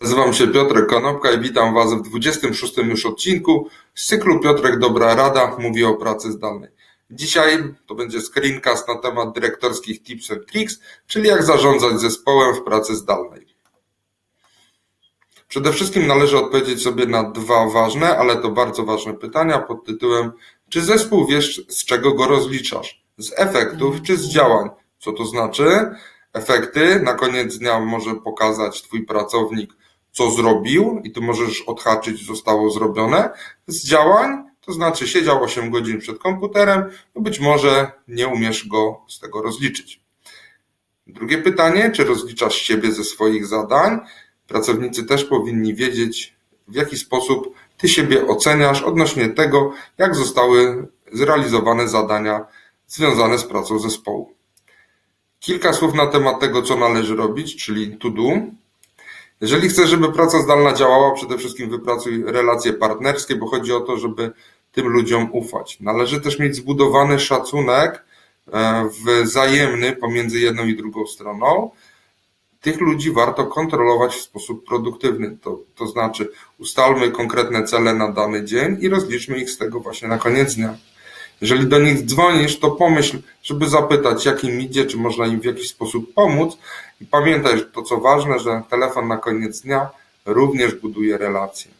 Nazywam się Piotrek Konopka i witam Was w 26 już odcinku z cyklu Piotrek Dobra Rada mówi o pracy zdalnej. Dzisiaj to będzie screencast na temat dyrektorskich tips and tricks, czyli jak zarządzać zespołem w pracy zdalnej. Przede wszystkim należy odpowiedzieć sobie na dwa ważne, ale to bardzo ważne pytania pod tytułem czy zespół wiesz z czego go rozliczasz? Z efektów czy z działań? Co to znaczy? Efekty na koniec dnia może pokazać Twój pracownik co zrobił i tu możesz odhaczyć, zostało zrobione. Z działań, to znaczy siedział 8 godzin przed komputerem, no być może nie umiesz go z tego rozliczyć. Drugie pytanie, czy rozliczasz siebie ze swoich zadań? Pracownicy też powinni wiedzieć, w jaki sposób ty siebie oceniasz odnośnie tego, jak zostały zrealizowane zadania związane z pracą zespołu. Kilka słów na temat tego, co należy robić, czyli to do. Jeżeli chcesz, żeby praca zdalna działała, przede wszystkim wypracuj relacje partnerskie, bo chodzi o to, żeby tym ludziom ufać. Należy też mieć zbudowany szacunek e, wzajemny pomiędzy jedną i drugą stroną. Tych ludzi warto kontrolować w sposób produktywny, to, to znaczy ustalmy konkretne cele na dany dzień i rozliczmy ich z tego właśnie na koniec dnia. Jeżeli do nich dzwonisz, to pomyśl, żeby zapytać, jak im idzie, czy można im w jakiś sposób pomóc. I pamiętaj, że to co ważne, że telefon na koniec dnia również buduje relacje.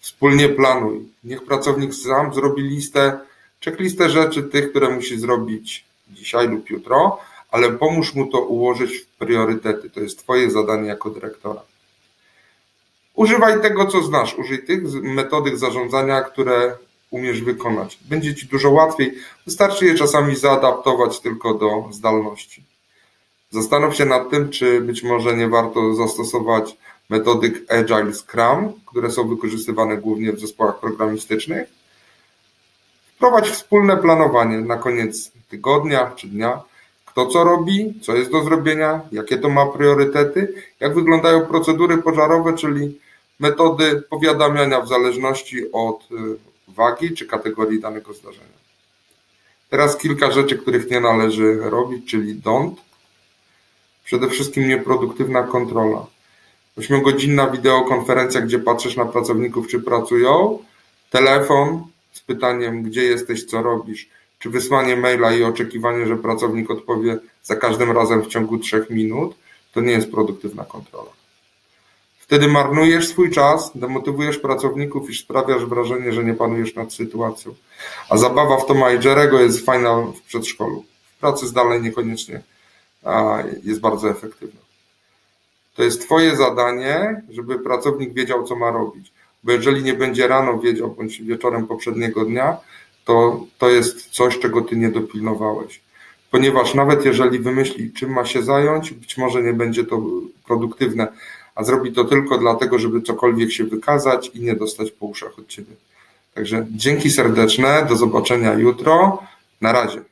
Wspólnie planuj. Niech pracownik sam zrobi listę, checklistę rzeczy, tych, które musi zrobić dzisiaj lub jutro, ale pomóż mu to ułożyć w priorytety. To jest Twoje zadanie jako dyrektora. Używaj tego, co znasz. Użyj tych metodyk zarządzania, które umiesz wykonać. Będzie Ci dużo łatwiej, wystarczy je czasami zaadaptować tylko do zdalności. Zastanów się nad tym, czy być może nie warto zastosować metodyk Agile Scrum, które są wykorzystywane głównie w zespołach programistycznych. Wprowadź wspólne planowanie na koniec tygodnia czy dnia, kto co robi, co jest do zrobienia, jakie to ma priorytety, jak wyglądają procedury pożarowe, czyli metody powiadamiania w zależności od y, wagi czy kategorii danego zdarzenia. Teraz kilka rzeczy, których nie należy robić, czyli don't. Przede wszystkim nieproduktywna kontrola. Ośmiogodzinna wideokonferencja, gdzie patrzysz na pracowników, czy pracują, telefon z pytaniem, gdzie jesteś, co robisz, czy wysłanie maila i oczekiwanie, że pracownik odpowie za każdym razem w ciągu trzech minut, to nie jest produktywna kontrola. Wtedy marnujesz swój czas, demotywujesz pracowników i sprawiasz wrażenie, że nie panujesz nad sytuacją. A zabawa w Toma i Jerego jest fajna w przedszkolu. W pracy zdalnej niekoniecznie jest bardzo efektywna. To jest Twoje zadanie, żeby pracownik wiedział, co ma robić. Bo jeżeli nie będzie rano wiedział, bądź wieczorem poprzedniego dnia, to to jest coś, czego Ty nie dopilnowałeś. Ponieważ nawet jeżeli wymyśli, czym ma się zająć, być może nie będzie to produktywne, a zrobi to tylko dlatego, żeby cokolwiek się wykazać i nie dostać po uszach od ciebie. Także dzięki serdeczne, do zobaczenia jutro. Na razie.